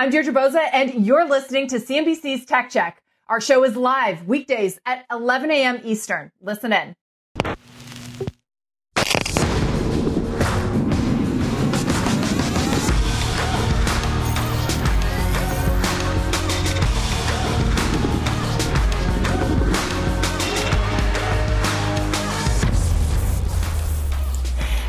I'm Deirdre Bosa, and you're listening to CNBC's Tech Check. Our show is live weekdays at 11 a.m. Eastern. Listen in.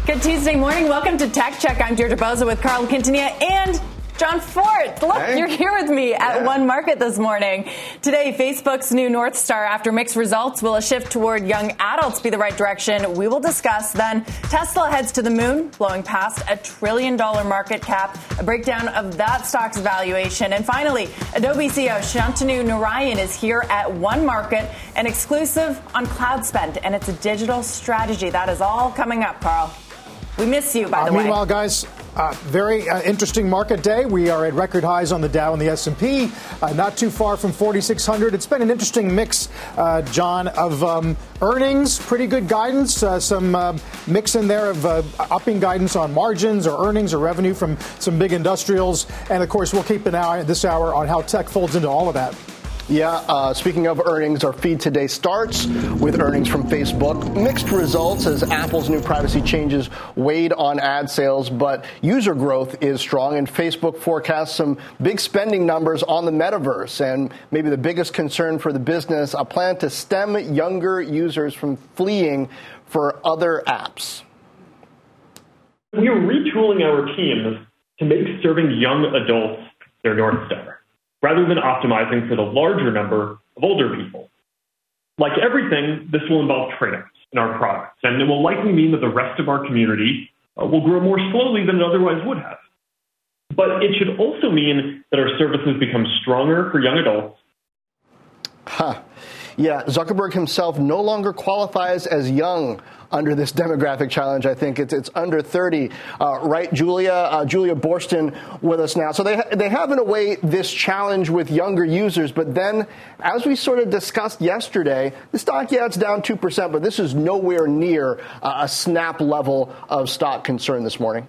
Good Tuesday morning. Welcome to Tech Check. I'm Deirdre Bosa with Carl Quintanilla and Jon Fortt, Look, hey. you're here with me at yeah. One Market this morning. Today, Facebook's new North Star after mixed results. Will a shift toward young adults be the right direction? We will discuss. Then, Tesla heads to the moon, blowing past a trillion dollar market cap. A breakdown of that stock's valuation. And finally, Adobe CEO Shantanu Narayan is here at One Market, an exclusive on cloud spend. And it's a digital strategy. That is all coming up, Carl. We miss you, by uh, the way. Meanwhile, guys, uh, very uh, interesting market day. We are at record highs on the Dow and the S&P, uh, not too far from 4,600. It's been an interesting mix, uh, John, of um, earnings, pretty good guidance, uh, some uh, mix in there of upping guidance on margins or earnings or revenue from some big industrials, and of course, we'll keep an eye this hour on how tech folds into all of that. Yeah, uh, speaking of earnings, our feed today starts with earnings from Facebook. Mixed results as Apple's new privacy changes weighed on ad sales, but user growth is strong, and Facebook forecasts some big spending numbers on the metaverse. And maybe the biggest concern for the business a plan to stem younger users from fleeing for other apps. We are retooling our teams to make serving young adults their North Star rather than optimizing for the larger number of older people. Like everything, this will involve trade-offs in our products, and it will likely mean that the rest of our community uh, will grow more slowly than it otherwise would have. But it should also mean that our services become stronger for young adults. Huh. Yeah, Zuckerberg himself no longer qualifies as young under this demographic challenge. I think it's, it's under 30. Uh, right, Julia? Uh, Julia Boorstin with us now. So they, they have, in a way, this challenge with younger users. But then, as we sort of discussed yesterday, the stock, yeah, it's down 2%, but this is nowhere near uh, a snap level of stock concern this morning.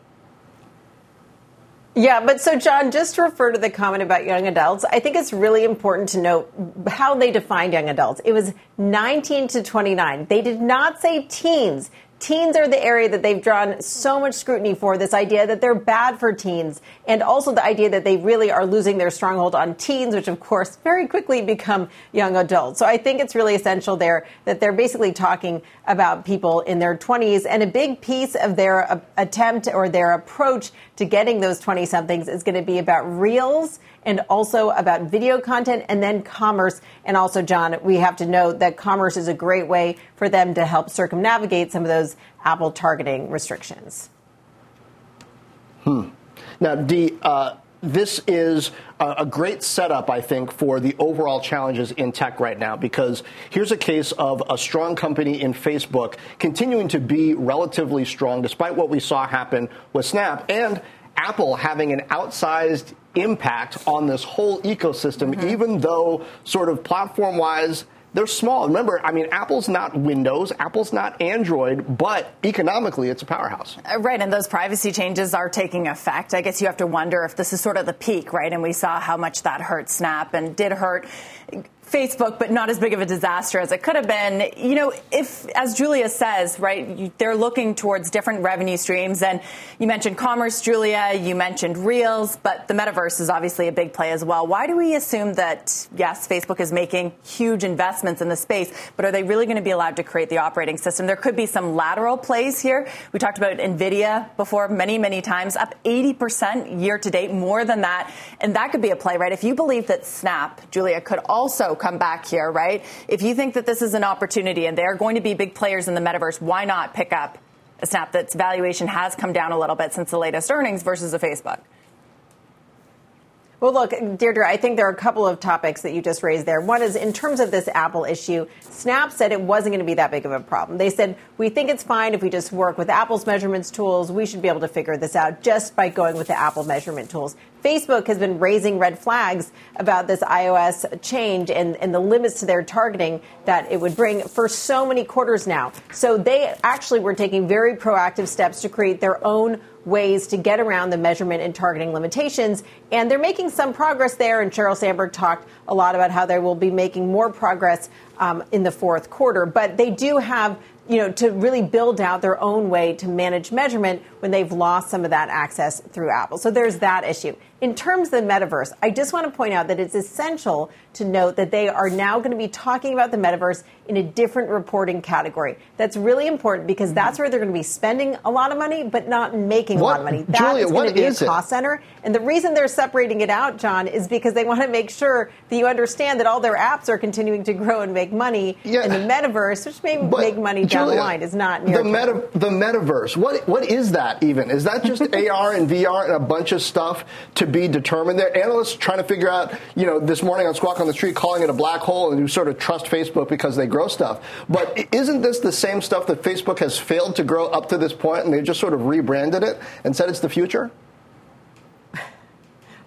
Yeah, but so John, just to refer to the comment about young adults, I think it's really important to note how they defined young adults. It was 19 to 29. They did not say teens teens are the area that they've drawn so much scrutiny for this idea that they're bad for teens and also the idea that they really are losing their stronghold on teens which of course very quickly become young adults. So i think it's really essential there that they're basically talking about people in their 20s and a big piece of their uh, attempt or their approach to getting those 20 somethings is going to be about reels and also about video content and then commerce. And also, John, we have to note that commerce is a great way for them to help circumnavigate some of those Apple targeting restrictions. Hmm. Now, Dee, uh, this is a, great setup, I think, for the overall challenges in tech right now because here's a case of a strong company in Facebook continuing to be relatively strong despite what we saw happen with Snap and Apple having an outsized impact on this whole ecosystem, mm-hmm. even though, sort of platform wise, they're small. Remember, I mean, Apple's not Windows, Apple's not Android, but economically it's a powerhouse. Uh, right, and those privacy changes are taking effect. I guess you have to wonder if this is sort of the peak, right? And we saw how much that hurt Snap and did hurt Facebook, but not as big of a disaster as it could have been. You know, if, as Julia says, right, they're looking towards different revenue streams. And you mentioned commerce, Julia, you mentioned Reels, but the metaverse is obviously a big play as well. Why do we assume that, yes, Facebook is making huge investments in the space, but are they really going to be allowed to create the operating system? There could be some lateral plays here. We talked about NVIDIA before many, many times, up 80% year to date, more than that. And that could be a play, right? If you believe that Snap, Julia, could also come back here, right? If you think that this is an opportunity and they're going to be big players in the metaverse, why not pick up a Snap that's valuation has come down a little bit since the latest earnings versus a Facebook? Well, look, Deirdre, I think there are a couple of topics that you just raised there. One is in terms of this Apple issue, Snap said it wasn't going to be that big of a problem. They said, we think it's fine if we just work with Apple's measurements tools. We should be able to figure this out just by going with the Apple measurement tools. Facebook has been raising red flags about this iOS change and, and the limits to their targeting that it would bring for so many quarters now. So they actually were taking very proactive steps to create their own ways to get around the measurement and targeting limitations. And they're making some progress there. And Sheryl Sandberg talked a lot about how they will be making more progress um, in the fourth quarter. But they do have you know, to really build out their own way to manage measurement when they've lost some of that access through Apple. So there's that issue. In terms of the metaverse, I just want to point out that it's essential to note that they are now going to be talking about the metaverse in a different reporting category. That's really important because mm-hmm. that's where they're going to be spending a lot of money, but not making what, a lot of money. That's Julia, going to be a cost it? center. And the reason they're separating it out, John, is because they want to make sure that you understand that all their apps are continuing to grow and make money. Yeah. And the metaverse, which may but make money down Julia, the line, is not near the, meta, the metaverse. What what is that even? Is that just AR and VR and a bunch of stuff to be determined there. Analysts trying to figure out, you know, this morning on Squawk on the Street, calling it a black hole, and you sort of trust Facebook because they grow stuff. But isn't this the same stuff that Facebook has failed to grow up to this point, and they just sort of rebranded it and said it's the future?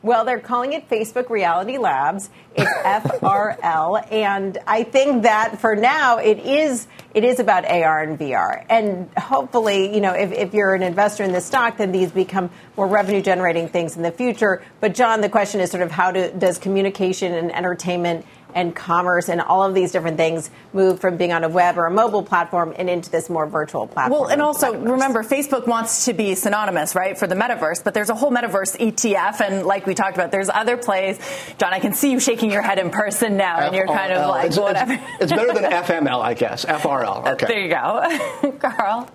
Well, they're calling it Facebook Reality Labs. It's FRL, and I think that for now it is it is about AR and VR. And hopefully, you know, if, if you're an investor in this stock, then these become more revenue generating things in the future. But John, the question is sort of how do, does communication and entertainment and commerce and all of these different things move from being on a web or a mobile platform and into this more virtual platform. Well, and also remember, Facebook wants to be synonymous, right, for the metaverse, but there's a whole metaverse ETF, and like we talked about, there's other plays. John, I can see you shaking your head in person now, and you're kind of like, it's, whatever. It's, it's better than FML, I guess. FRL. Okay. There you go, Carl.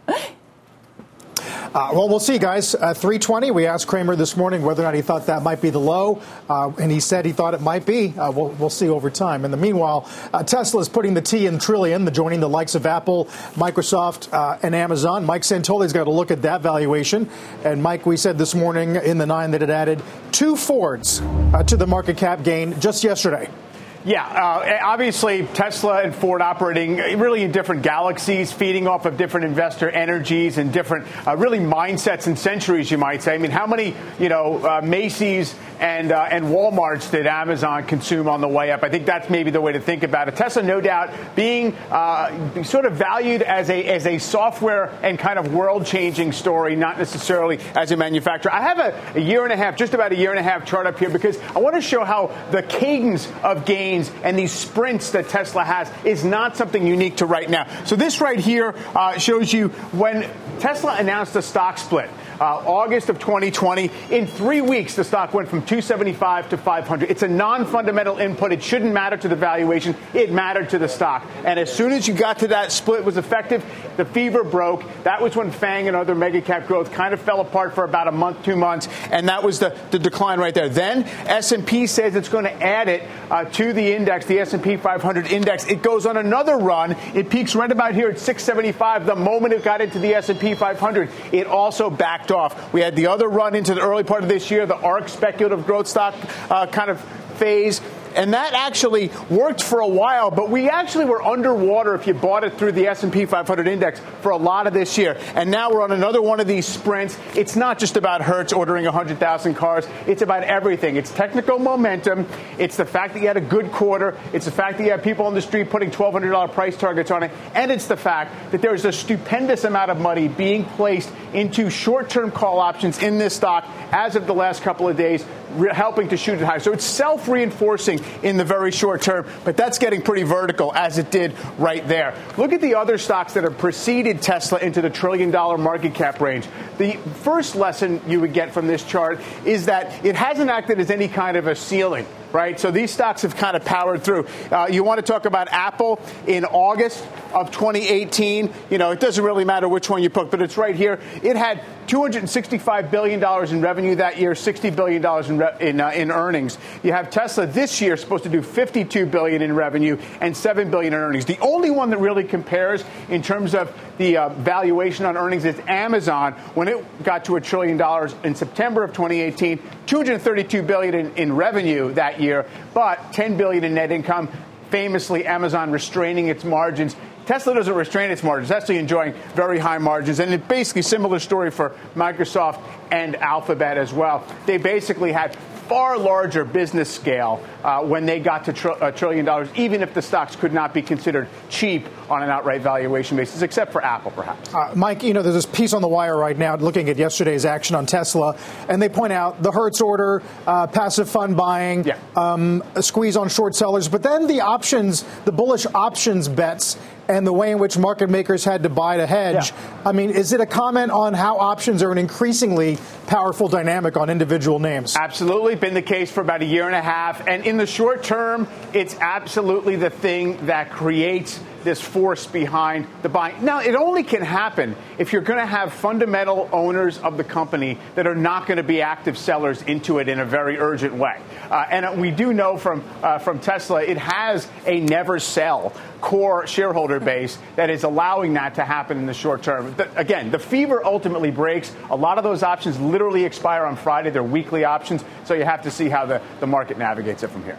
Uh, well, we'll see, guys. Uh, 320. We asked Cramer this morning whether or not he thought that might be the low, uh, and he said he thought it might be. Uh, we'll, we'll, see over time. In the meanwhile, uh, Tesla is putting the T in trillion, the joining the likes of Apple, Microsoft, uh, and Amazon. Mike Santoli's got to look at that valuation. And Mike, we said this morning in the nine that it added two Fords to the market cap gain just yesterday. Yeah, uh, obviously Tesla and Ford operating really in different galaxies, feeding off of different investor energies and different uh, really mindsets and centuries, you might say. I mean, how many you know uh, Macy's and uh, and Walmart's did Amazon consume on the way up? I think that's maybe the way to think about it. Tesla, no doubt, being uh, sort of valued as a as a software and kind of world changing story, not necessarily as a manufacturer. I have a, a year and a half, just about a year and a half chart up here because I want to show how the cadence of gains gains and these sprints that Tesla has is not something unique to right now. So this right here uh, shows you when Tesla announced a stock split August of 2020. In three weeks, the stock went from 275 to 500. It's a non-fundamental input. It shouldn't matter to the valuation. It mattered to the stock. And as soon as you got to that split was effective, the fever broke. That was when Fang and other mega cap growth kind of fell apart for about a month, two months, and that was the, the decline right there. Then S&P says it's going to add it uh, to the index, the S&P 500 index. It goes on another run. It peaks right about here at 675 the moment it got into the S&P 500. It also backed off. We had the other run into the early part of this year, the ARK speculative growth stock uh, kind of phase and that actually worked for a while but we actually were underwater if you bought it through the s&p 500 index for a lot of this year. And now we're on another one of these sprints. It's not just about hertz ordering 100000 cars. It's about everything. It's technical momentum. It's the fact that you had a good quarter. It's the fact that you have people on the street putting $1200 price targets on it. And it's the fact that there's a stupendous amount of money being placed into short-term call options in this stock as of the last couple of days helping to shoot it high so it's self-reinforcing in the very short term, but that's getting pretty vertical as it did right there. Look at the other stocks that have preceded Tesla into the trillion dollar market cap range. The first lesson you would get from this chart is that it hasn't acted as any kind of a ceiling right? So these stocks have kind of powered through. Uh, you want to talk about Apple in August? Of 2018, you know, it doesn't really matter which one you pick, but it's right here. It had $265 billion in revenue that year, $60 billion in, re- in, uh, in earnings. You have Tesla this year supposed to do 52 billion in revenue and 7 billion in earnings. The only one that really compares in terms of the uh, valuation on earnings is Amazon when it got to a trillion dollars in September of 2018, 232 billion in, in revenue that year, but 10 billion in net income. Famously, Amazon restraining its margins Tesla doesn't restrain its margins. It's actually enjoying very high margins. And it's basically similar story for Microsoft and Alphabet as well. They basically had far larger business scale uh, when they got to tr- a trillion dollars, even if the stocks could not be considered cheap on an outright valuation basis, except for Apple, perhaps. Uh, Mike, you know, there's this piece on the wire right now looking at yesterday's action on Tesla, and they point out the Hertz order, uh, passive fund buying, yeah. um, a squeeze on short sellers, but then the options, the bullish options bets and the way in which market makers had to buy to hedge. Yeah. I mean, is it a comment on how options are an increasingly powerful dynamic on individual names? Absolutely. Been the case for about a year and a half. And in the short term, it's absolutely the thing that creates this force behind the buying. Now, it only can happen if you're going to have fundamental owners of the company that are not going to be active sellers into it in a very urgent way. Uh, and we do know from uh, from Tesla, it has a never sell core shareholder base that is allowing that to happen in the short term. The, again, the fever ultimately breaks. A lot of those options literally expire on Friday. They're weekly options, so you have to see how the, the market navigates it from here.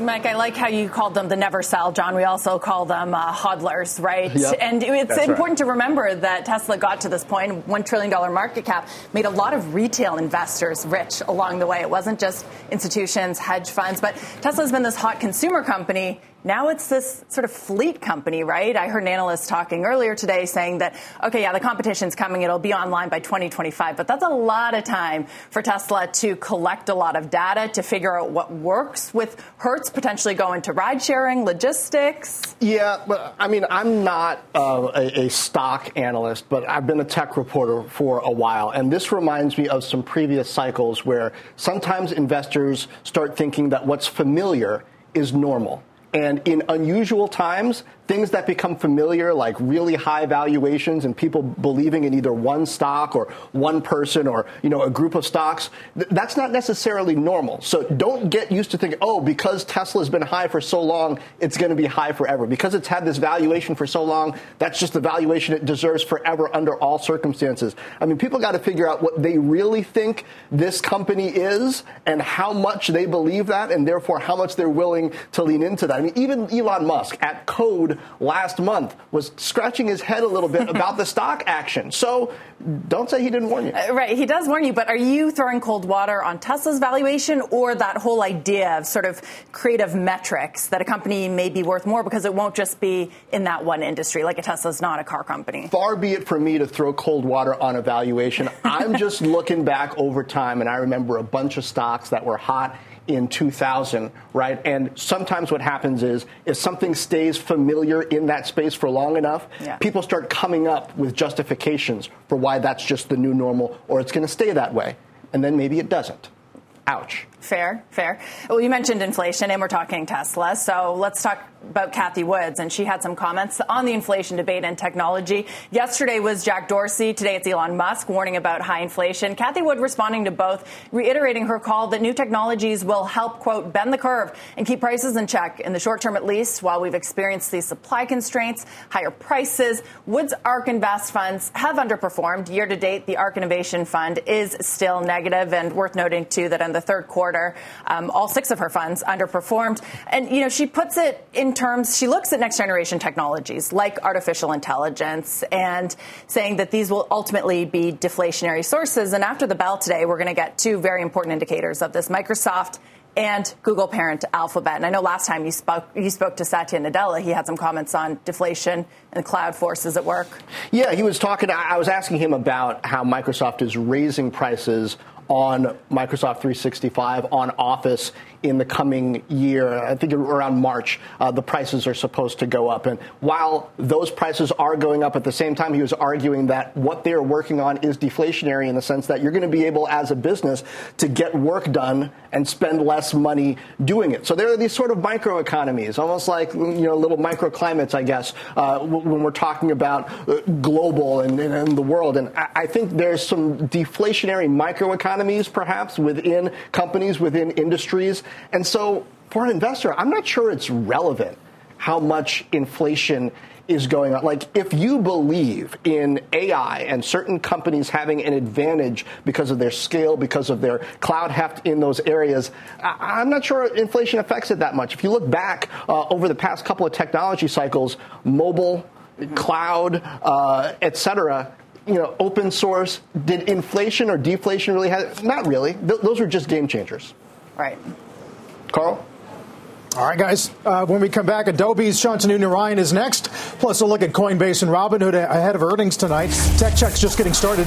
Mike, I like how you called them the never sell, John. We also call them uh, hodlers, right? Yep. And it's That's important right. to remember that Tesla got to this point, $1 trillion market cap, made a lot of retail investors rich along the way. It wasn't just institutions, hedge funds, but Tesla's been this hot consumer company now it's this sort of fleet company, right? I heard an analyst talking earlier today saying that, okay, yeah, the competition's coming, it'll be online by 2025, but that's a lot of time for Tesla to collect a lot of data to figure out what works with Hertz potentially go into ride sharing, logistics. Yeah, but I mean, I'm not uh, a, a stock analyst, but I've been a tech reporter for a while, and this reminds me of some previous cycles where sometimes investors start thinking that what's familiar is normal. And in unusual times, things that become familiar, like really high valuations and people believing in either one stock or one person or you know a group of stocks, th- that's not necessarily normal. So don't get used to thinking, oh, because Tesla's been high for so long, it's going to be high forever. Because it's had this valuation for so long, that's just the valuation it deserves forever under all circumstances. I mean, people got to figure out what they really think this company is and how much they believe that, and therefore how much they're willing to lean into that. I mean, even Elon Musk at Code last month was scratching his head a little bit about the stock action. So don't say he didn't warn you. Uh, right, he does warn you, but are you throwing cold water on Tesla's valuation or that whole idea of sort of creative metrics that a company may be worth more because it won't just be in that one industry, like a Tesla's not a car company? Far be it from me to throw cold water on a valuation. I'm just looking back over time, and I remember a bunch of stocks that were hot in 2000, right? And sometimes what happens is if something stays familiar in that space for long enough, yeah. people start coming up with justifications for why that's just the new normal or it's going to stay that way. And then maybe it doesn't. Ouch. Fair, fair. Well, you mentioned inflation, and we're talking Tesla. So let's talk about Cathie Woods, and she had some comments on the inflation debate and technology. Yesterday was Jack Dorsey. Today it's Elon Musk warning about high inflation. Cathie Wood responding to both, reiterating her call that new technologies will help, quote, bend the curve and keep prices in check in the short term, at least, while we've experienced these supply constraints, higher prices. Wood's ARK Invest funds have underperformed. Year to date, the ARK Innovation Fund is still negative, and worth noting, too, that in the third quarter. Um, all six of her funds underperformed. And, you know, she puts it in terms, she looks at next generation technologies like artificial intelligence and saying that these will ultimately be deflationary sources. And after the bell today, we're going to get two very important indicators of this Microsoft and Google parent Alphabet. And I know last time you spoke, you spoke to Satya Nadella, he had some comments on deflation and cloud forces at work. Yeah, he was talking. I was asking him about how Microsoft is raising prices on Microsoft 365, on Office in the coming year. I think around March, uh, the prices are supposed to go up. And while those prices are going up at the same time, he was arguing that what they're working on is deflationary in the sense that you're going to be able, as a business, to get work done and spend less money doing it. So there are these sort of microeconomies, almost like you know little microclimates, I guess, uh, when we're talking about uh, global and, and, the world. And I, I think there's some deflationary microeconomies, perhaps, within companies, within industries and so for an investor, I'm not sure it's relevant how much inflation is going on. Like, if you believe in AI and certain companies having an advantage because of their scale, because of their cloud heft in those areas, I- am not sure inflation affects it that much. If you look back uh, over the past couple of technology cycles, mobile, cloud, uh, et cetera, you know, open source, did inflation or deflation really have? Not really. Th- those were just game changers. Right. Carl? All right, guys. Uh, when we come back, Adobe's Shantanu Narayan is next. Plus, a look at Coinbase and Robinhood ahead of earnings tonight. Tech Check's just getting started.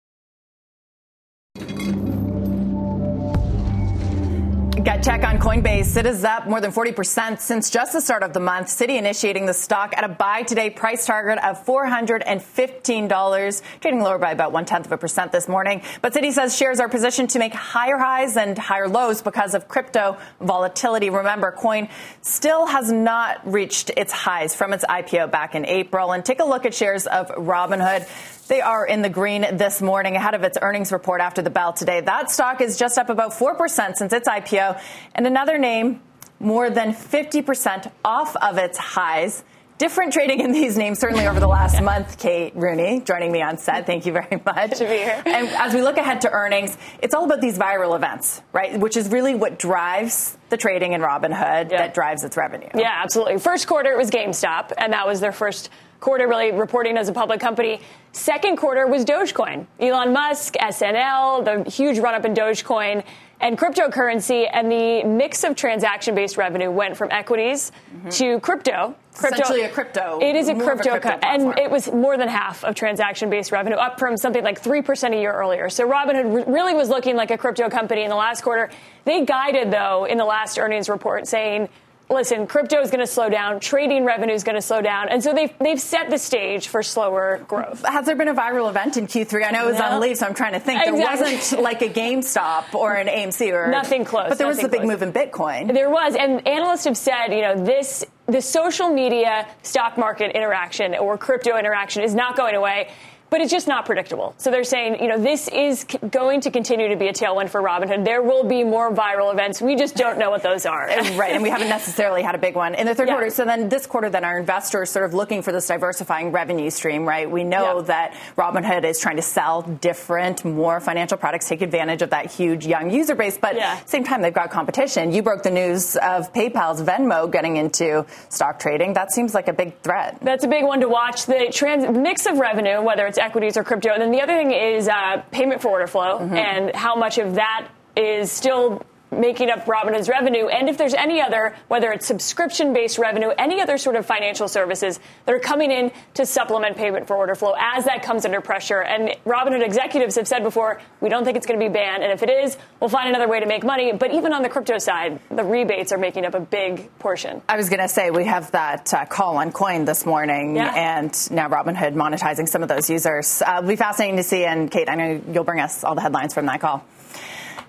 Get check on Coinbase. It is up more than 40% since just the start of the month. Citi initiating the stock at a buy today price target of $415, trading lower by about one tenth of a percent this morning. But Citi says shares are positioned to make higher highs and higher lows because of crypto volatility. Remember, Coin still has not reached its highs from its IPO back in April. And take a look at shares of Robinhood. They are in the green this morning ahead of its earnings report after the bell today. That stock is just up about 4% since its IPO. And another name, more than 50% off of its highs. Different trading in these names, certainly over the last yeah. month. Kate Rooney joining me on set. Mm-hmm. Thank you very much. to be here. And as we look ahead to earnings, it's all about these viral events, right? Which is really what drives the trading in Robinhood, yeah. that drives its revenue. Yeah, absolutely. First quarter, it was GameStop, and that was their first quarter really reporting as a public company. Second quarter was Dogecoin. Elon Musk, SNL, the huge run up in Dogecoin and cryptocurrency and the mix of transaction based revenue went from equities mm-hmm. to crypto. Crypto, Essentially a crypto. It is a crypto, a crypto and it was more than half of transaction based revenue, up from something like 3% a year earlier. So Robinhood really was looking like a crypto company in the last quarter. They guided, though, in the last earnings report saying listen, crypto is going to slow down, trading revenue is going to slow down, and so they've they've set the stage for slower growth. Has there been a viral event in Q3? I know it was no. on leave, so I'm trying to think. Exactly. There wasn't like a GameStop or an AMC or nothing close. But there was the big move in Bitcoin. There was, and analysts have said, you know, this the social media stock market interaction or crypto interaction is not going away. But it's just not predictable. So they're saying, you know, this is c- going to continue to be a tailwind for Robinhood. There will be more viral events. We just don't know what those are. right, and we haven't necessarily had a big one in the third Yeah. quarter. So then this quarter, then our investors sort of looking for this diversifying revenue stream, right? We know Yeah. that Robinhood is trying to sell different, more financial products, take advantage of that huge young user base, but Yeah. same time they've got competition. You broke the news of PayPal's Venmo getting into stock trading. That seems like a big threat. That's a big one to watch. The trans- mix of revenue, whether it's equities or crypto. And then the other thing is uh, payment for order flow and how much of that is still making up Robinhood's revenue. And if there's any other, whether it's subscription based revenue, any other sort of financial services that are coming in to supplement payment for order flow as that comes under pressure. And Robinhood executives have said before, we don't think it's going to be banned. And if it is, we'll find another way to make money. But even on the crypto side, the rebates are making up a big portion. I was going to say we have that uh, call on Coin this morning, Yeah. and now Robinhood monetizing some of those users. Uh, it'll be fascinating to see. And Kate, I know you'll bring us all the headlines from that call.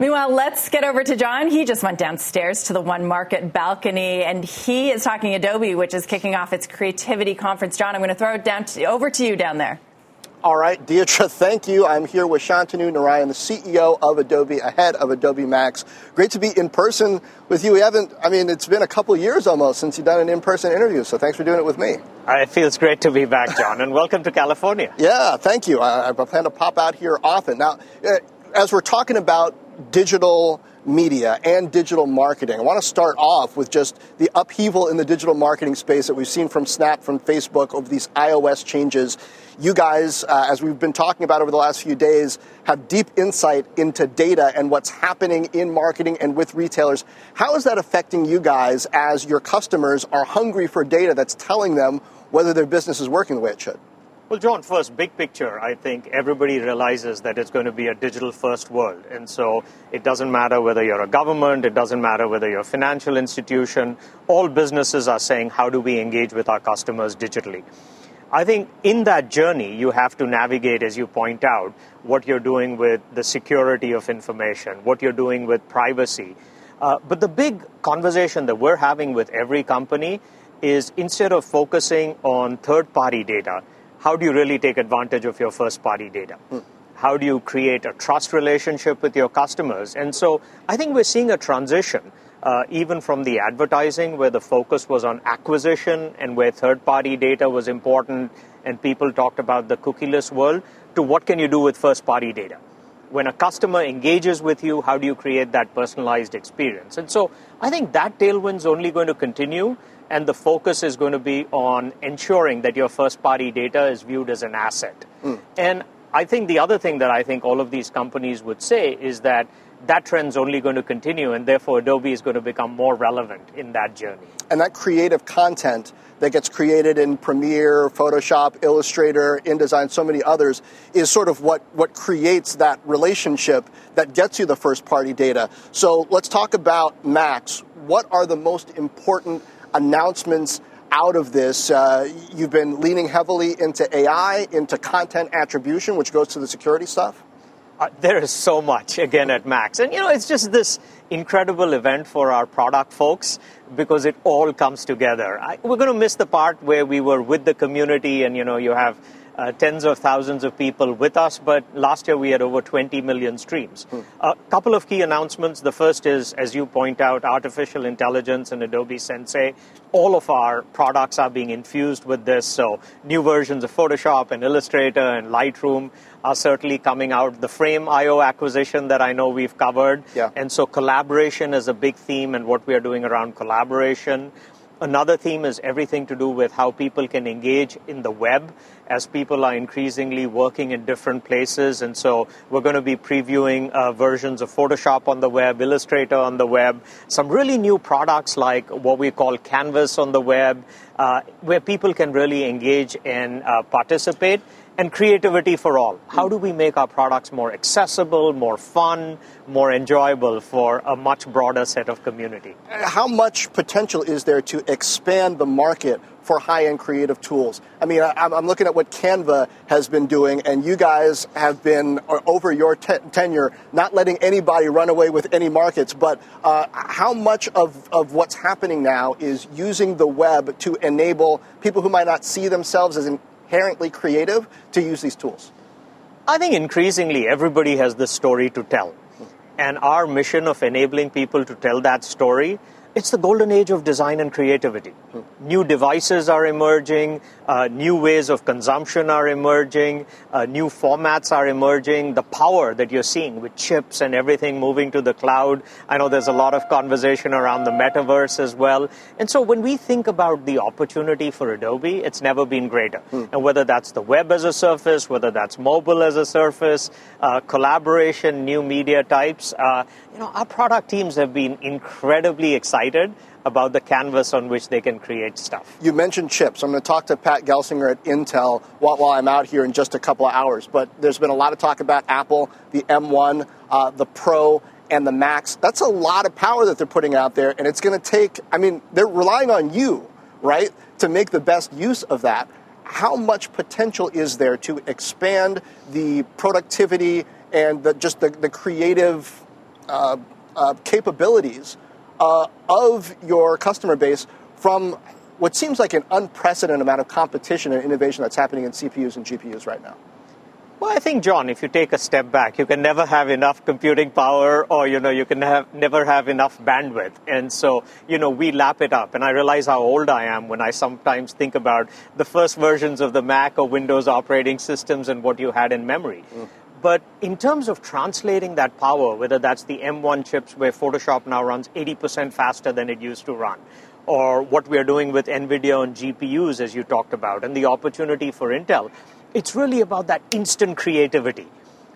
Meanwhile, let's get over to John. He just went downstairs to the One Market balcony, and he is talking Adobe, which is kicking off its creativity conference. John, I'm going to throw it down to, over to you down there. All right, Deirdre, thank you. I'm here with Shantanu Narayan, the CEO of Adobe, ahead of Adobe Max. Great to be in person with you. We haven't, I mean, it's been a couple years almost since you've done an in person interview, so thanks for doing it with me. Uh, It feels great to be back, John, and welcome to California. Yeah, thank you. I, I plan to pop out here often. Now, uh, as we're talking about digital media and digital marketing, I want to start off with just the upheaval in the digital marketing space that we've seen from Snap, from Facebook over these iOS changes. You guys, uh, as we've been talking about over the last few days, have deep insight into data and what's happening in marketing and with retailers. How is that affecting you guys as your customers are hungry for data that's telling them whether their business is working the way it should? Well, John, first, big picture, I think everybody realizes that it's going to be a digital first world. And so it doesn't matter whether you're a government, it doesn't matter whether you're a financial institution, all businesses are saying, how do we engage with our customers digitally? I think in that journey, you have to navigate, as you point out, what you're doing with the security of information, what you're doing with privacy. Uh, but the big conversation that we're having with every company is instead of focusing on third party data, how do you really take advantage of your first party data? How do you create a trust relationship with your customers? And so I think we're seeing a transition, uh, even from the advertising, where the focus was on acquisition and where third party data was important, and people talked about the cookieless world, to what can you do with first party data? When a customer engages with you, how do you create that personalized experience? And so I think that tailwind's only going to continue and the focus is going to be on ensuring that your first party data is viewed as an asset. Hmm. And I think the other thing that I think all of these companies would say is that that trend's only going to continue, and therefore Adobe is going to become more relevant in that journey. and that creative content that gets created in Premiere, Photoshop, Illustrator, InDesign, so many others, is sort of what, what creates that relationship that gets you the first party data. So let's talk about Max. What are the most important announcements out of this? Uh, you've been leaning heavily into AI, into content attribution, which goes to the security stuff. Uh, there is so much again at Max. And you know, it's just this incredible event for our product folks because it all comes together. I, we're going to miss the part where we were with the community and you know, you have uh, tens of thousands of people with us, but last year we had over 20 million streams. A couple of key announcements. The first is, as you point out, artificial intelligence and Adobe Sensei. All of our products are being infused with this, so new versions of Photoshop and Illustrator and Lightroom are certainly coming out. The Frame.io acquisition that I know we've covered. Yeah. And so collaboration is a big theme and what we are doing around collaboration. Another theme is everything to do with how people can engage in the web as people are increasingly working in different places. And so we're going to be previewing uh, versions of Photoshop on the web, Illustrator on the web, some really new products like what we call Canvas on the web, uh, where people can really engage and uh, participate. And creativity for all. How do we make our products more accessible, more fun, more enjoyable for a much broader set of community? how much potential is there to expand the market for high-end creative tools? I mean, I'm looking at what Canva has been doing, and you guys have been uh, over your te- tenure not letting anybody run away with any markets. But uh, how much of, of what's happening now is using the web to enable people who might not see themselves as inherently creative to use these tools? I think increasingly everybody has this story to tell. Hmm. And our mission of enabling people to tell that story it's the golden age of design and creativity. New devices are emerging, uh, new ways of consumption are emerging, uh, new formats are emerging. The power that you're seeing with chips and everything moving to the cloud. I know there's a lot of conversation around the metaverse as well. And so when we think about the opportunity for Adobe, it's never been greater. Hmm. And whether that's the web as a surface, whether that's mobile as a surface, uh, collaboration, new media types, uh, you know, our product teams have been incredibly excited about the canvas on which they can create stuff. You mentioned chips. I'm going to talk to Pat Gelsinger at Intel while, I'm out here in just a couple of hours. But there's been a lot of talk about Apple, the M1, uh, the Pro, and the Max. That's a lot of power that they're putting out there, and it's going to take, I mean, they're relying on you, right, to make the best use of that. How much potential is there to expand the productivity and the, just the, the creative uh, uh, capabilities uh, of your customer base from what seems like an unprecedented amount of competition and innovation that's happening in CPUs and GPUs right now? Well, I think, John, if you take a step back, you can never have enough computing power or, you know, you can have, never have enough bandwidth. And so, you know, we lap it up. And I realize how old I am when I sometimes think about the first versions of the Mac or Windows operating systems and what you had in memory. Mm. But in terms of translating that power, whether that's the M1 chips where Photoshop now runs 80% faster than it used to run, or what we are doing with NVIDIA on GPUs, as you talked about, and the opportunity for Intel, it's really about that instant creativity.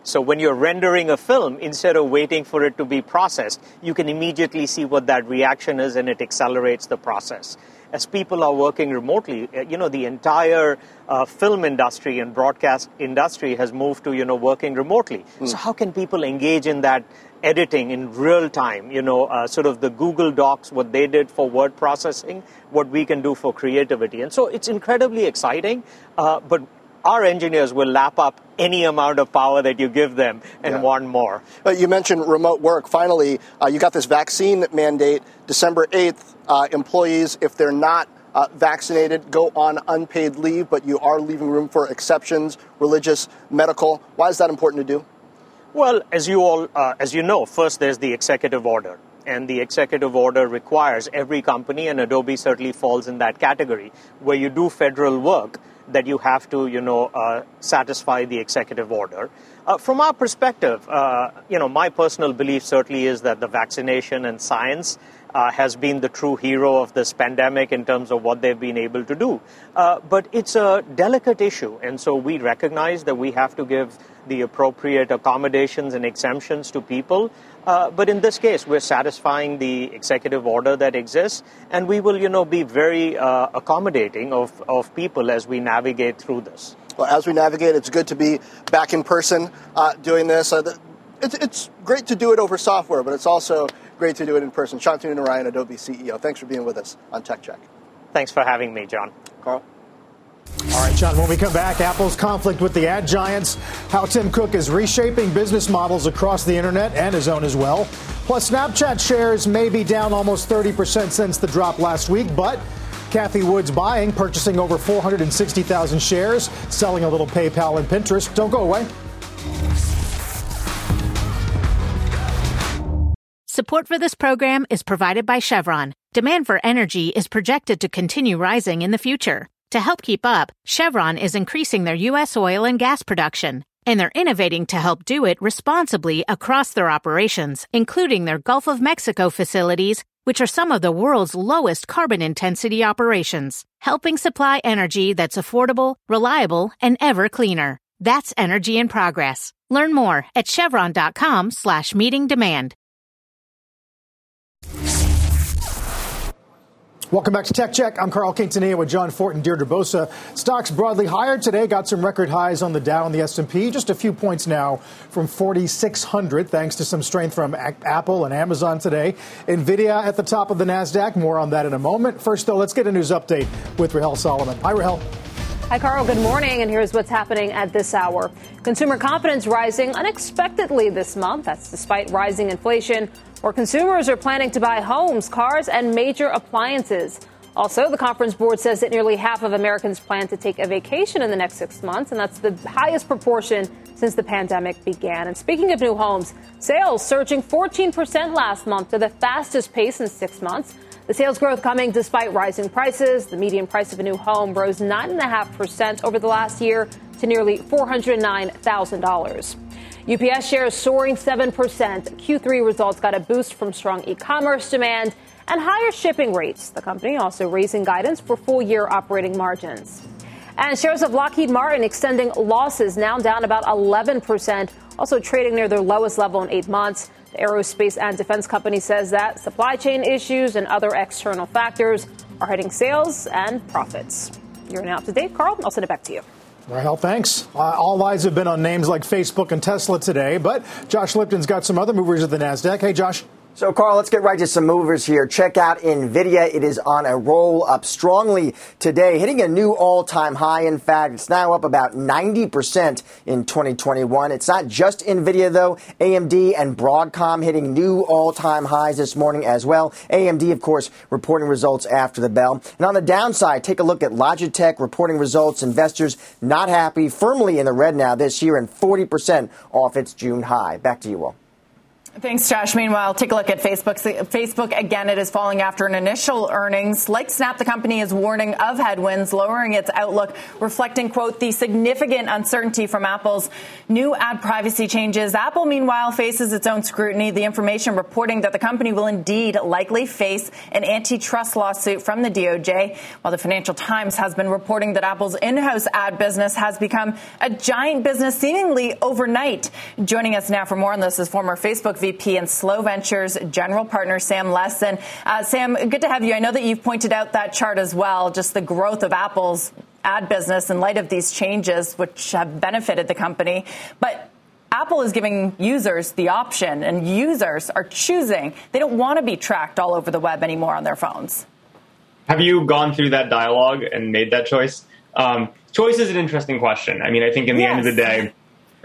So when you're rendering a film, instead of waiting for it to be processed, you can immediately see what that reaction is and it accelerates the process as people are working remotely, uh, you know, the entire uh, film industry and broadcast industry has moved to, you know, working remotely. Mm. So how can people engage in that editing in real time? You know, uh, sort of the Google Docs, what they did for word processing, what we can do for creativity. And so it's incredibly exciting, uh, but our engineers will lap up any amount of power that you give them and yeah. want more. But you mentioned remote work. Finally, uh, you got this vaccine mandate December 8th. Uh, employees, if they're not uh, vaccinated, go on unpaid leave, but you are leaving room for exceptions, religious, medical. Why is that important to do? Well, as you all, uh, as you know, first there's the executive order and the executive order requires every company, and Adobe certainly falls in that category, where you do federal work, that you have to, you know, uh, satisfy the executive order. Uh, from our perspective, uh, you know, my personal belief certainly is that the vaccination and science uh, has been the true hero of this pandemic in terms of what they've been able to do. Uh, but it's a delicate issue, and so we recognize that we have to give the appropriate accommodations and exemptions to people. Uh, but in this case, we're satisfying the executive order that exists, and we will, you know, be very uh, accommodating of, of people as we navigate through this. Well, as we navigate, it's good to be back in person uh, doing this. Uh, it's, it's great to do it over software, but it's also great to do it in person. Shantanu Narayan, Adobe CEO. Thanks for being with us on Tech Check. Thanks for having me, John. Carl. All right, John, when we come back, Apple's conflict with the ad giants, how Tim Cook is reshaping business models across the internet and his own as well. Plus, Snapchat shares may be down almost 30% since the drop last week, but Cathie Wood's buying, purchasing over 460,000 shares, selling a little PayPal and Pinterest. Don't go away. Support for this program is provided by Chevron. Demand for energy is projected to continue rising in the future. To help keep up, Chevron is increasing their U.S. oil and gas production, and they're innovating to help do it responsibly across their operations, including their Gulf of Mexico facilities, which are some of the world's lowest carbon intensity operations, helping supply energy that's affordable, reliable, and ever cleaner. That's energy in progress. Learn more at chevron.com slash meeting demand. Welcome back to Tech Check. I'm Carl Quintanilla with Jon Fortt, Deirdre Bosa. Stocks broadly higher today. Got some record highs on the Dow and the S&P. Just a few points now from 4,600, thanks to some strength from Apple and Amazon today. Nvidia at the top of the Nasdaq. More on that in a moment. First, though, let's get a news update with Rahel Solomon. Hi, Rahel. Hi, Carl. Good morning. And here's what's happening at this hour. Consumer confidence rising unexpectedly this month. That's despite rising inflation where consumers are planning to buy homes, cars, and major appliances. Also, the conference board says that nearly half of Americans plan to take a vacation in the next six months, and that's the highest proportion since the pandemic began. And speaking of new homes, sales surging 14% last month to the fastest pace in six months. The sales growth coming despite rising prices. The median price of a new home rose 9.5% over the last year to nearly $409,000. UPS shares soaring 7%. Q3 results got a boost from strong e commerce demand and higher shipping rates. The company also raising guidance for full year operating margins. And shares of Lockheed Martin extending losses now down about 11%, also trading near their lowest level in eight months. Aerospace and defense company says that supply chain issues and other external factors are hitting sales and profits. You're now up to date, Carl. I'll send it back to you. Well, thanks. Uh, all eyes have been on names like Facebook and Tesla today, but Josh Lipton's got some other movers at the NASDAQ. Hey, Josh. So, Carl, let's get right to some movers here. Check out NVIDIA. It is on a roll up strongly today, hitting a new all time high. In fact, it's now up about 90% in 2021. It's not just NVIDIA, though. AMD and Broadcom hitting new all time highs this morning as well. AMD, of course, reporting results after the bell. And on the downside, take a look at Logitech reporting results. Investors not happy, firmly in the red now this year and 40% off its June high. Back to you all. Thanks, Josh. Meanwhile, take a look at Facebook. Facebook, again, it is falling after an initial earnings. Like Snap, the company is warning of headwinds, lowering its outlook, reflecting, quote, the significant uncertainty from Apple's new ad privacy changes. Apple, meanwhile, faces its own scrutiny. The information reporting that the company will indeed likely face an antitrust lawsuit from the DOJ, while the Financial Times has been reporting that Apple's in-house ad business has become a giant business seemingly overnight. Joining us now for more on this is former Facebook VP and Slow Ventures general partner Sam Lessin. Uh, Sam, good to have you. I know that you've pointed out that chart as well, just the growth of Apple's ad business in light of these changes, which have benefited the company. But Apple is giving users the option, and users are choosing. They don't want to be tracked all over the web anymore on their phones. Have you gone through that dialogue and made that choice? Um, choice is an interesting question. I mean, I think in the yes. end of the day,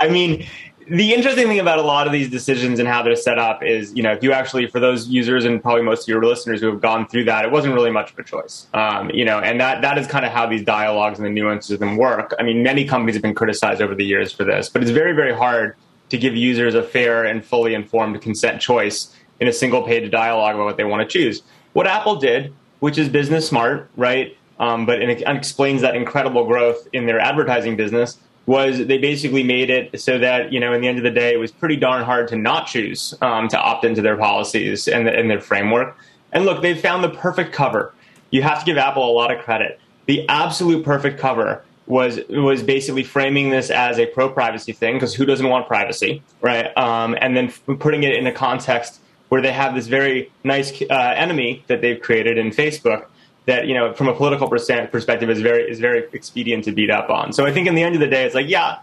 I mean, the interesting thing about a lot of these decisions and how they're set up is, you know, if you actually, for those users and probably most of your listeners who have gone through that, it wasn't really much of a choice, um, you know, and that that is kind of how these dialogues and the nuances of them work. I mean, many companies have been criticized over the years for this, but it's very, very hard to give users a fair and fully informed consent choice in a single page dialogue about what they want to choose. What Apple did, which is business smart, right? Um, but it explains that incredible growth in their advertising business was they basically made it so that you know in the end of the day it was pretty darn hard to not choose um, to opt into their policies and, and their framework. And look, they found the perfect cover. You have to give Apple a lot of credit. The absolute perfect cover was was basically framing this as a pro privacy thing because who doesn't want privacy, right? Um, and then putting it in a context where they have this very nice uh, enemy that they've created in Facebook that you know from a political perspective is very is very expedient to beat up on. So I think in the end of the day, it's like yeah.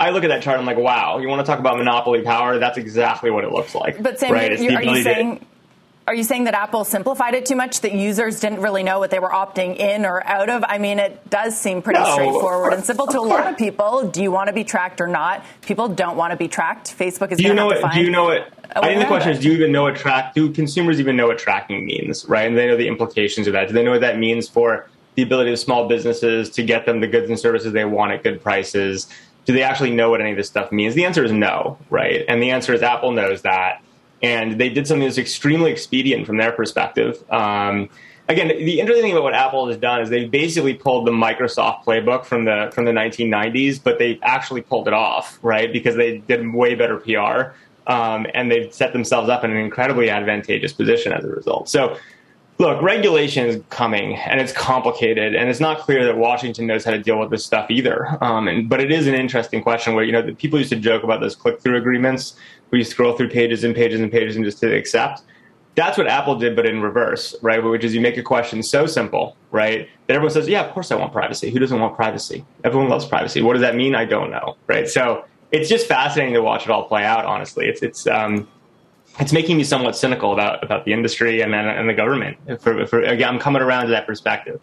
I look at that chart. I'm like, wow. You want to talk about monopoly power? That's exactly what it looks like. But Sam, right? you, are you saying? To, are you saying that Apple simplified it too much? That users didn't really know what they were opting in or out of? I mean, it does seem pretty no, straightforward and simple to a lot of people. Do you want to be tracked or not? People don't want to be tracked. Facebook is. Do you know it? Do you know it? I think the question is, do you even know what track? Do consumers even know what tracking means, right? And they know the implications of that. Do they know what that means for the ability of small businesses to get them the goods and services they want at good prices? Do they actually know what any of this stuff means? The answer is no, right? And the answer is Apple knows that, and they did something that's extremely expedient from their perspective. Um, again, the interesting thing about what Apple has done is they've basically pulled the Microsoft playbook from the from the 1990s, but they actually pulled it off, right? Because they did way better PR um, and they've set themselves up in an incredibly advantageous position as a result. So, look, regulation is coming, and it's complicated, and it's not clear that Washington knows how to deal with this stuff either. Um, and, but it is an interesting question where you know people used to joke about those click-through agreements, where you scroll through pages and pages and pages and just hit accept. That's what Apple did, but in reverse, right? Which is you make a question so simple, right? That everyone says, "Yeah, of course I want privacy. Who doesn't want privacy? Everyone loves privacy. What does that mean? I don't know, right?" So it's just fascinating to watch it all play out. Honestly, it's it's um, it's making me somewhat cynical about about the industry and and the government. For, for again, I'm coming around to that perspective.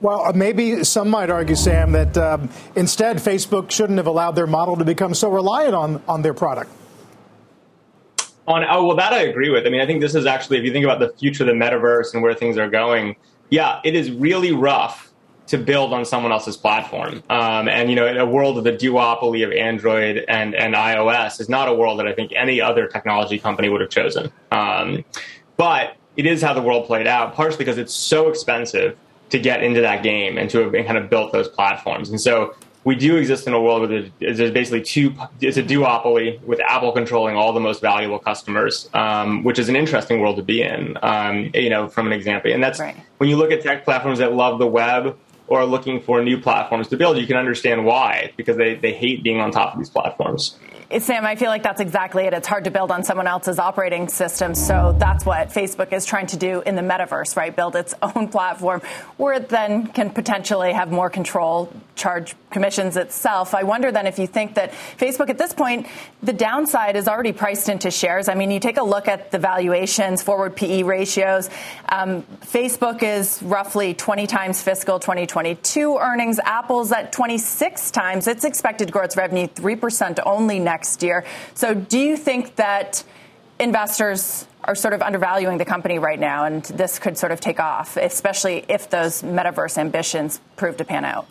Well, uh, maybe some might argue, Sam, that um, instead Facebook shouldn't have allowed their model to become so reliant on on their product. On oh well, that I agree with. I mean, I think this is actually if you think about the future of the metaverse and where things are going, yeah, it is really rough to build on someone else's platform. Um, and you know, in a world of the duopoly of Android and and iOS is not a world that I think any other technology company would have chosen. Um, but it is how the world played out, partially because it's so expensive to get into that game and to have kind of built those platforms. And so we do exist in a world where there's basically two, it's a duopoly with Apple controlling all the most valuable customers, um, which is an interesting world to be in, um, you know, from an example. And that's right. when you look at tech platforms that love the web or are looking for new platforms to build, you can understand why, because they, they hate being on top of these platforms. Sam, I feel like that's exactly it. It's hard to build on someone else's operating system. So that's what Facebook is trying to do in the metaverse, right? Build its own platform where it then can potentially have more control, charge commissions itself. I wonder then if you think that Facebook at this point, the downside is already priced into shares. I mean, you take a look at the valuations, forward PE ratios. Um, Facebook is roughly 20 times fiscal 2022 earnings. Apple's at 26 times. It's expected to grow its revenue 3% only next next year. So do you think that investors are sort of undervaluing the company right now and this could sort of take off, especially if those metaverse ambitions prove to pan out?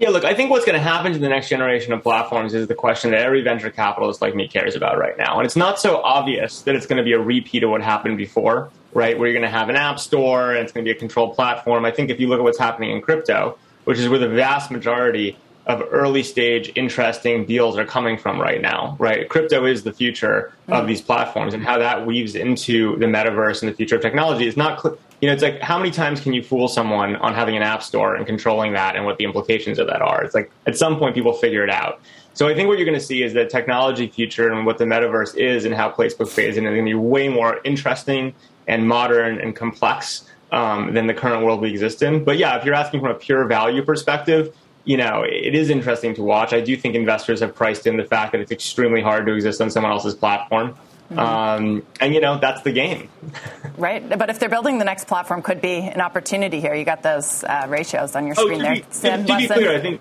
Yeah, look, I think what's going to happen to the next generation of platforms is the question that every venture capitalist like me cares about right now. And it's not so obvious that it's going to be a repeat of what happened before, right? Where you're going to have an app store and it's going to be a controlled platform. I think if you look at what's happening in crypto, which is where the vast majority of early stage interesting deals are coming from right now, right? Crypto is the future of mm-hmm. these platforms and how that weaves into the metaverse and the future of technology is not, you know, it's like how many times can you fool someone on having an app store and controlling that and what the implications of that are? It's like at some point people figure it out. So I think what you're going to see is the technology future and what the metaverse is and how Facebook plays in is going to be way more interesting and modern and complex um, than the current world we exist in. But yeah, if you're asking from a pure value perspective, you know, it is interesting to watch. I do think investors have priced in the fact that it's extremely hard to exist on someone else's platform. Mm-hmm. Um, and you know that's the game, right? But if they're building the next platform, could be an opportunity here. You got those uh, ratios on your oh, screen there. Be, to, to be clear, I think.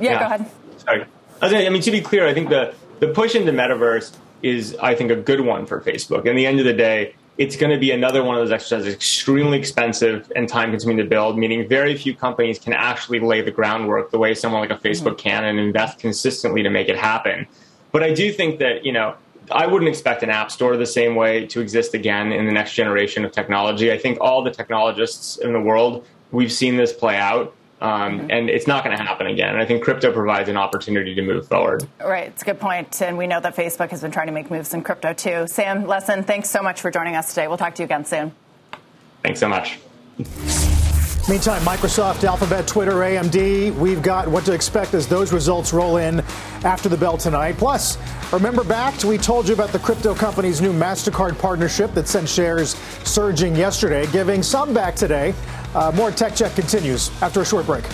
Yeah, yeah, go ahead. Sorry, I mean to be clear, I think the the push into metaverse is, I think, a good one for Facebook. In the end of the day, it's going to be another one of those exercises extremely expensive and time consuming to build, meaning very few companies can actually lay the groundwork the way someone like a Facebook mm-hmm. can and invest consistently to make it happen. But I do think that, you know, I wouldn't expect an app store the same way to exist again in the next generation of technology. I think all the technologists in the world, we've seen this play out. Um, mm-hmm. And it's not going to happen again. And I think crypto provides an opportunity to move forward. Right. It's a good point. And we know that Facebook has been trying to make moves in crypto too. Sam Lessin, thanks so much for joining us today. We'll talk to you again soon. Thanks so much. Meantime, Microsoft, Alphabet, Twitter, AMD, we've got what to expect as those results roll in after the bell tonight. Plus, remember back, we told you about the crypto company's new MasterCard partnership that sent shares surging yesterday, giving some back today. Uh, more Tech Check continues after a short break.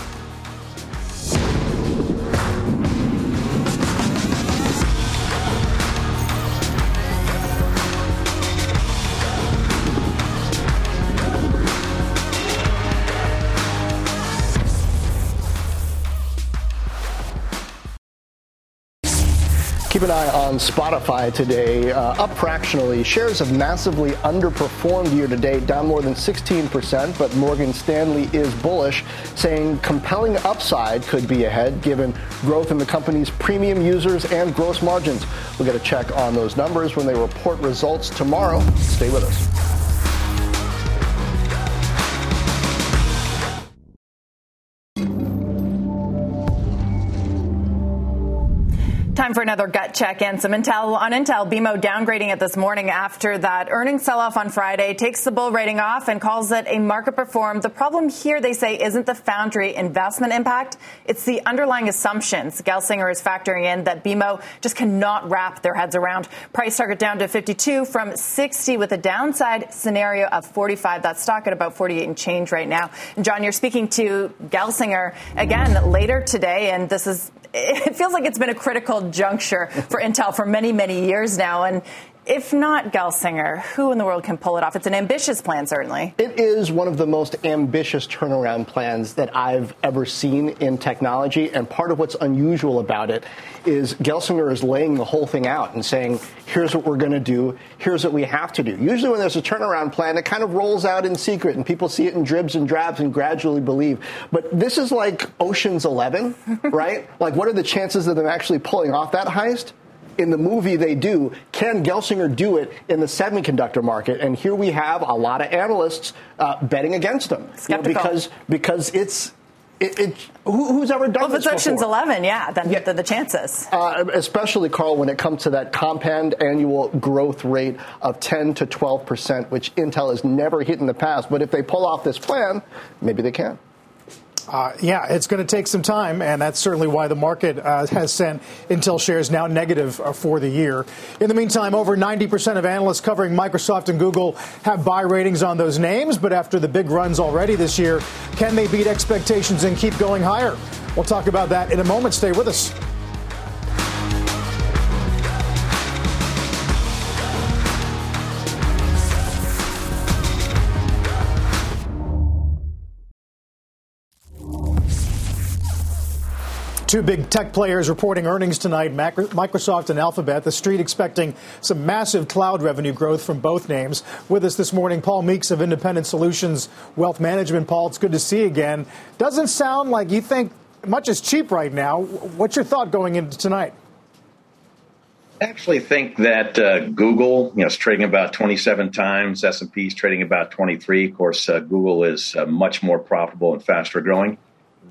Eye on Spotify today. Uh, up fractionally, shares have massively underperformed year to date, down more than 16%. But Morgan Stanley is bullish, saying compelling upside could be ahead given growth in the company's premium users and gross margins. We'll get a check on those numbers when they report results tomorrow. Stay with us. Time for another gut check and some intel on Intel. BMO downgrading it this morning after that earnings sell off on Friday, takes the bull rating off and calls it a market perform. The problem here, they say, isn't the foundry investment impact. It's the underlying assumptions. Gelsinger is factoring in that BMO just cannot wrap their heads around. Price target down to 52 from 60 with a downside scenario of 45. That stock at about 48 and change right now. And Jon, you're speaking to Gelsinger again later today, and this is it feels like it's been a critical juncture for Intel for many, many years now. And if not Gelsinger, who in the world can pull it off? It's an ambitious plan, certainly. It is one of the most ambitious turnaround plans that I've ever seen in technology. And part of what's unusual about it is Gelsinger is laying the whole thing out and saying, here's what we're going to do, here's what we have to do. Usually, when there's a turnaround plan, it kind of rolls out in secret and people see it in dribs and drabs and gradually believe. But this is like Ocean's 11, right? like, what are the chances of them actually pulling off that heist? In the movie they do. Can Gelsinger do it in the semiconductor market? And here we have a lot of analysts uh, betting against him you know, because because it's. It, it, who, who's ever done well, this if it's Ocean's 11, yeah, then yeah. The, the, chances. Uh, especially, Carl, when it comes to that compound annual growth rate of 10 to 12 percent, which Intel has never hit in the past. But if they pull off this plan, maybe they can. Uh, yeah, it's going to take some time, and that's certainly why the market uh, has sent Intel shares now negative uh, for the year. In the meantime, over 90% of analysts covering Microsoft and Google have buy ratings on those names, but after the big runs already this year, can they beat expectations and keep going higher? We'll talk about that in a moment. Stay with us. Two big tech players reporting earnings tonight Microsoft and Alphabet. The street expecting some massive cloud revenue growth from both names. With us this morning, Paul Meeks of Independent Solutions Wealth Management. Paul, it's good to see you again. Doesn't sound like you think much is cheap right now. What's your thought going into tonight? I actually think that uh, Google, you know, is trading about 27 times. S&P is trading about 23. Of course, uh, Google is uh, much more profitable and faster growing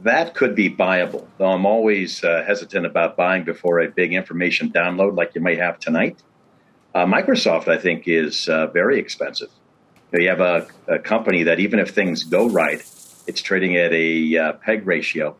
that could be buyable, though I'm always uh, hesitant about buying before a big information download like you may have tonight. Uh, Microsoft, I think, is uh, very expensive. You, have a, a, company that even if things go right, it's trading at a uh, PEG ratio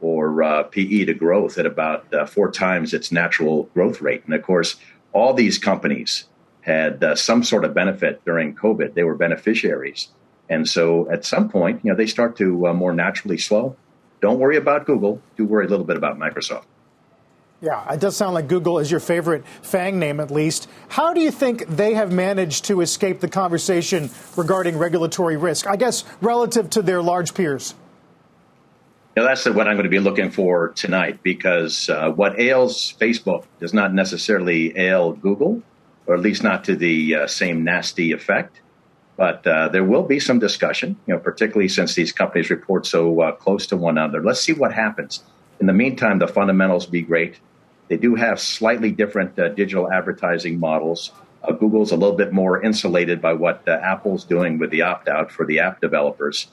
or uh, PE to growth at about uh, four times its natural growth rate. And of course, all these companies had some sort of benefit during COVID. They were beneficiaries. And so at some point, you know, they start to more naturally slow don't worry about Google. Do worry a little bit about Microsoft. Yeah, it does sound like Google is your favorite FANG name, at least. How do you think they have managed to escape the conversation regarding regulatory risk, I guess, relative to their large peers? Now, that's what I'm going to be looking for tonight because uh, what ails Facebook does not necessarily ail Google, or at least not to the uh, same nasty effect. But uh, there will be some discussion, you know, particularly since these companies report so uh, close to one another. Let's see what happens. In the meantime, the fundamentals be great. They do have slightly different uh, digital advertising models. Uh, Google's a little bit more insulated by what uh, Apple's doing with the opt out for the app developers,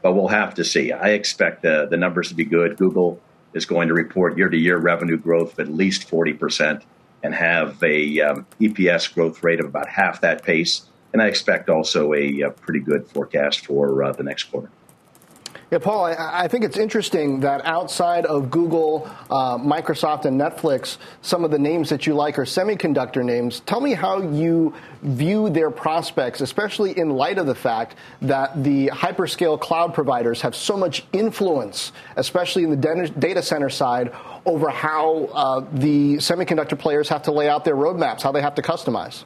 but we'll have to see. I expect the numbers to be good. Google is going to report year to year revenue growth of at least 40% and have a um, EPS growth rate of about half that pace and I expect also a, a pretty good forecast for uh, the next quarter. Yeah, Paul, I, I, think it's interesting that outside of Google, uh, Microsoft, and Netflix, some of the names that you like are semiconductor names. Tell me how you view their prospects, especially in light of the fact that the hyperscale cloud providers have so much influence, especially in the data center side, over how uh, the semiconductor players have to lay out their roadmaps, how they have to customize.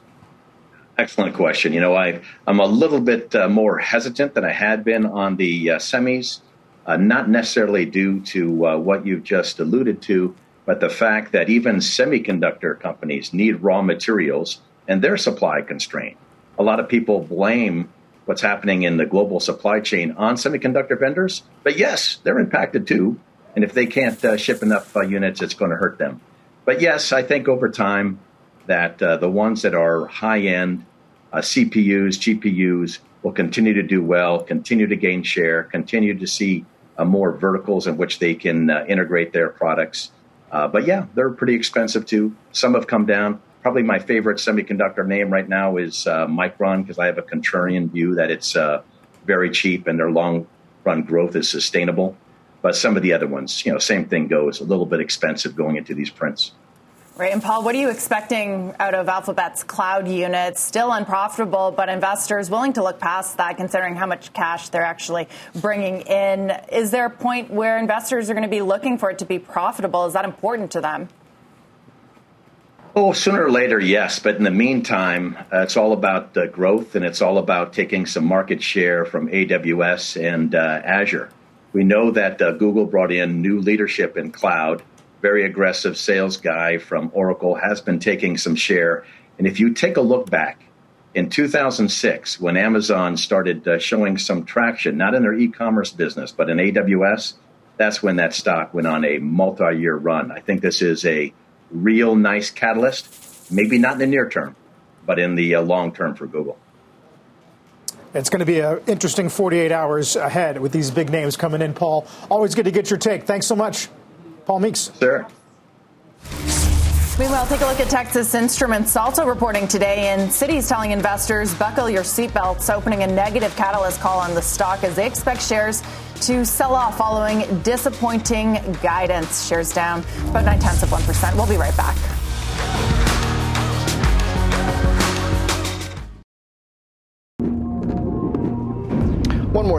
Excellent question. You know, I, I'm a little bit uh, more hesitant than I had been on the uh, semis, uh, not necessarily due to uh, what you've just alluded to, but the fact that even semiconductor companies need raw materials and they're supply constrained. A lot of people blame what's happening in the global supply chain on semiconductor vendors, but yes, they're impacted too. And if they can't uh, ship enough uh, units, it's going to hurt them. But yes, I think over time, that uh, the ones that are high end uh, CPUs, GPUs will continue to do well, continue to gain share, continue to see uh, more verticals in which they can uh, integrate their products. Uh, but yeah, they're pretty expensive too. Some have come down. Probably my favorite semiconductor name right now is uh, Micron because I have a contrarian view that it's very cheap and their long run growth is sustainable. But some of the other ones, you know, same thing goes, a little bit expensive going into these prints. Right. And Paul, what are you expecting out of Alphabet's cloud units? Still unprofitable, but investors willing to look past that considering how much cash they're actually bringing in. Is there a point where investors are going to be looking for it to be profitable? Is that important to them? Oh, sooner or later, yes. But in the meantime, uh, it's all about growth and it's all about taking some market share from AWS and uh, Azure. We know that uh, Google brought in new leadership in cloud. Very aggressive sales guy from Oracle has been taking some share. And if you take a look back in 2006, when Amazon started uh, showing some traction, not in their e commerce business, but in AWS, that's when that stock went on a multi year run. I think this is a real nice catalyst, maybe not in the near term, but in the uh, long term for Google. It's going to be an interesting 48 hours ahead with these big names coming in, Paul. Always good to get your take. Thanks so much, Paul Meeks. Sir. Meanwhile, take a look at Texas Instruments also reporting today, and Citi's telling investors buckle your seatbelts, opening a negative catalyst call on the stock as they expect shares to sell off following disappointing guidance. Shares down about nine tenths of 1%. We'll be right back.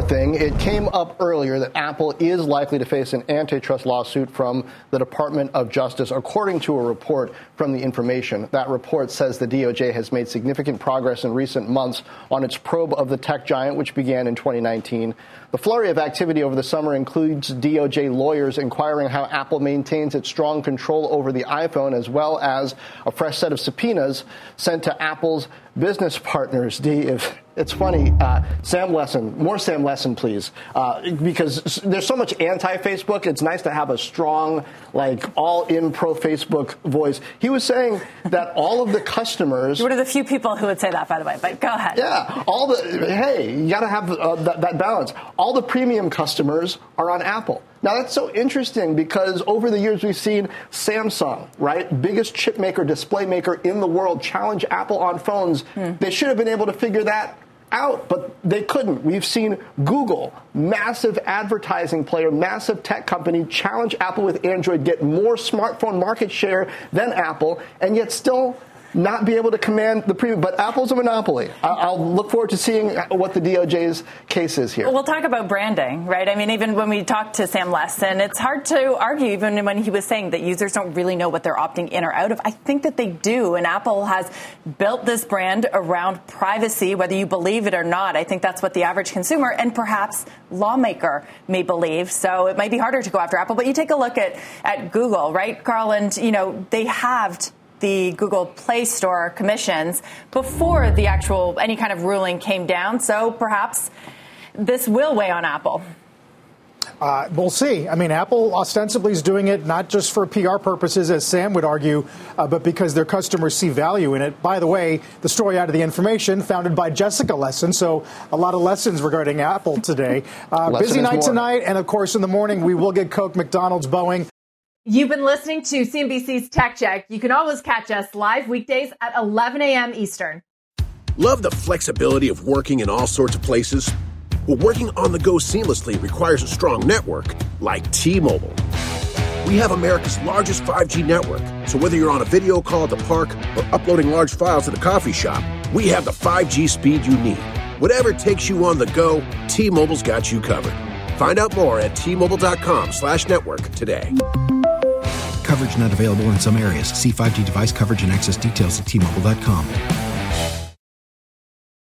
Thing. It came up earlier that Apple is likely to face an antitrust lawsuit from the Department of Justice, according to a report from the information. That report says the DOJ has made significant progress in recent months on its probe of the tech giant, which began in 2019. The flurry of activity over the summer includes DOJ lawyers inquiring how Apple maintains its strong control over the iPhone, as well as a fresh set of subpoenas sent to Apple's business partners. D, if it's funny, uh, Sam Lessin, more Sam Lessin, please, uh, because there's so much anti-Facebook. It's nice to have a strong, like all-in pro-Facebook voice. He was saying that all of the customers. You're one of the few people who would say that, by the way. But go ahead. Yeah, all the hey, you got to have uh, that, that balance all the premium customers are on Apple. Now that's so interesting because over the years we've seen Samsung, right, biggest chip maker, display maker in the world, challenge Apple on phones. Hmm. They should have been able to figure that out, but they couldn't. We've seen Google, massive advertising player, massive tech company, challenge Apple with Android, get more smartphone market share than Apple, and yet still not be able to command the premium. But Apple's a monopoly. I'll look forward to seeing what the DOJ's case is here. Well, talk about branding, right? I mean, even when we talked to Sam Lessin, it's hard to argue, even when he was saying that users don't really know what they're opting in or out of. I think that they do. And Apple has built this brand around privacy, whether you believe it or not. I think that's what the average consumer and perhaps lawmaker may believe. So it might be harder to go after Apple. But you take a look at, at Google, right, Carl? And, you know, they halved the Google Play Store commissions before the actual any kind of ruling came down. So perhaps this will weigh on Apple. Uh, we'll see. I mean, Apple ostensibly is doing it not just for PR purposes, as Sam would argue, uh, but because their customers see value in it. By the way, the story out of the information, founded by Jessica Lessin, so a lot of lessons regarding Apple today. Uh, busy night tonight, and of course, in the morning, we will get Coke, McDonald's, Boeing. You've been listening to CNBC's Tech Check. You can always catch us live weekdays at 11 a.m. Eastern. Love the flexibility of working in all sorts of places? Well, working on the go seamlessly requires a strong network like T Mobile. We have America's largest 5G network, so whether you're on a video call at the park or uploading large files at the coffee shop, we have the 5G speed you need. Whatever takes you on the go, T Mobile's got you covered. Find out more at T-Mobile.com slash network today. Coverage not available in some areas. See 5G device coverage and access details at tmobile.com.